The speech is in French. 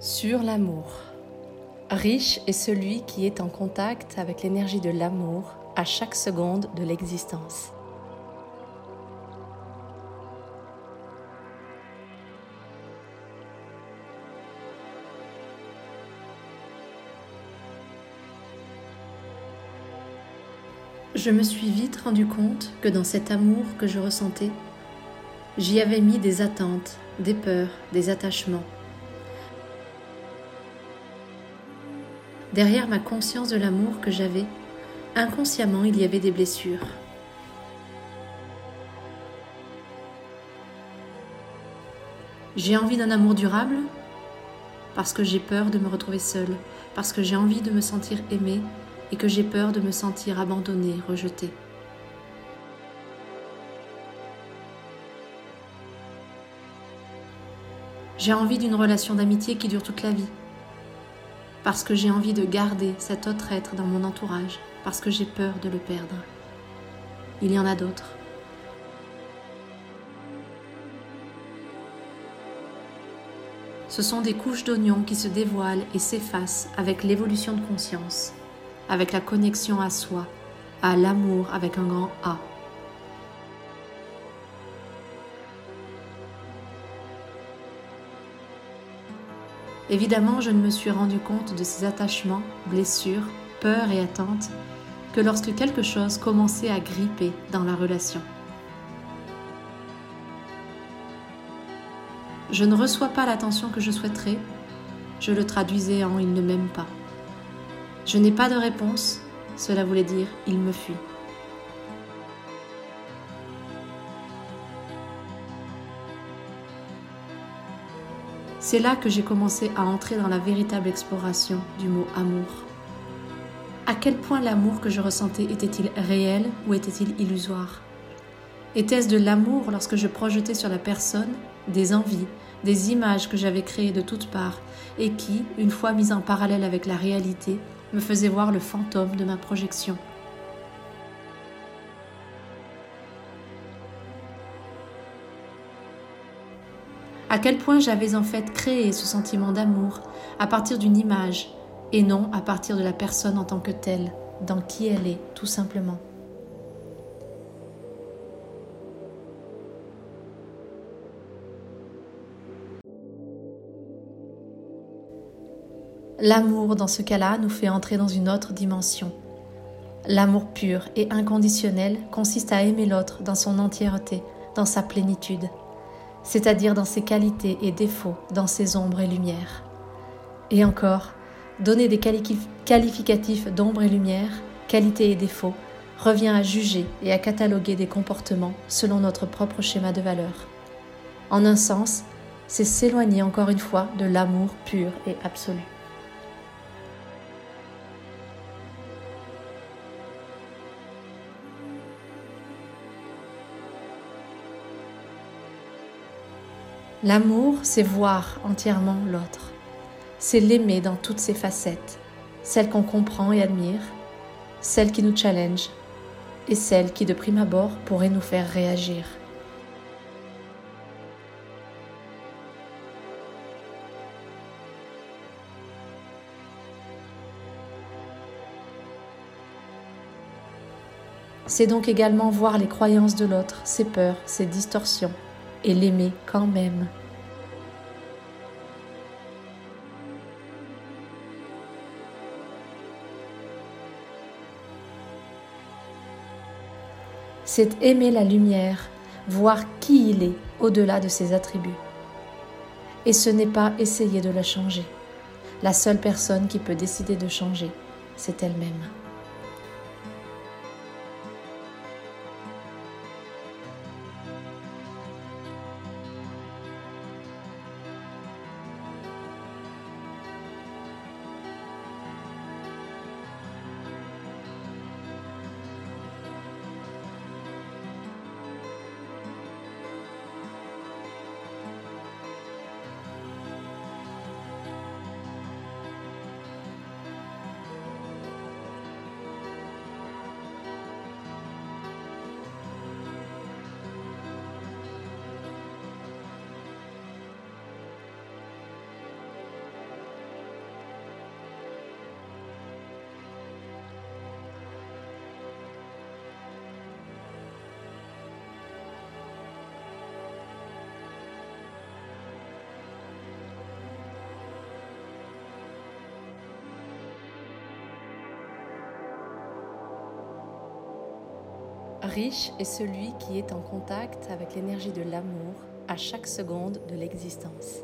sur l'amour. Riche est celui qui est en contact avec l'énergie de l'amour à chaque seconde de l'existence. Je me suis vite rendu compte que dans cet amour que je ressentais, j'y avais mis des attentes, des peurs, des attachements. Derrière ma conscience de l'amour que j'avais, inconsciemment il y avait des blessures. J'ai envie d'un amour durable parce que j'ai peur de me retrouver seule, parce que j'ai envie de me sentir aimée et que j'ai peur de me sentir abandonnée, rejetée. J'ai envie d'une relation d'amitié qui dure toute la vie, parce que j'ai envie de garder cet autre être dans mon entourage, parce que j'ai peur de le perdre. Il y en a d'autres. Ce sont des couches d'oignons qui se dévoilent et s'effacent avec l'évolution de conscience avec la connexion à soi, à l'amour avec un grand A. Évidemment, je ne me suis rendu compte de ces attachements, blessures, peurs et attentes que lorsque quelque chose commençait à gripper dans la relation. Je ne reçois pas l'attention que je souhaiterais, je le traduisais en il ne m'aime pas. Je n'ai pas de réponse, cela voulait dire il me fuit. C'est là que j'ai commencé à entrer dans la véritable exploration du mot amour. À quel point l'amour que je ressentais était-il réel ou était-il illusoire? Était-ce de l'amour lorsque je projetais sur la personne des envies, des images que j'avais créées de toutes parts et qui, une fois mises en parallèle avec la réalité, me faisait voir le fantôme de ma projection? À quel point j'avais en fait créé ce sentiment d'amour à partir d'une image et non à partir de la personne en tant que telle, dans qui elle est, tout simplement. L'amour, dans ce cas-là, nous fait entrer dans une autre dimension. L'amour pur et inconditionnel consiste à aimer l'autre dans son entièreté, dans sa plénitude, c'est-à-dire dans ses qualités et défauts, dans ses ombres et lumières. Et encore, donner des qualificatifs d'ombre et lumière, qualités et défauts, revient à juger et à cataloguer des comportements selon notre propre schéma de valeur. En un sens, c'est s'éloigner encore une fois de l'amour pur et absolu. L'amour, c'est voir entièrement l'autre. C'est l'aimer dans toutes ses facettes, celle qu'on comprend et admire, celle qui nous challenge et celle qui de prime abord pourrait nous faire réagir. C'est donc également voir les croyances de l'autre, ses peurs, ses distorsions, et l'aimer quand même. C'est aimer la lumière, voir qui il est au-delà de ses attributs. Et ce n'est pas essayer de la changer. La seule personne qui peut décider de changer, c'est elle-même. Riche est celui qui est en contact avec l'énergie de l'amour à chaque seconde de l'existence.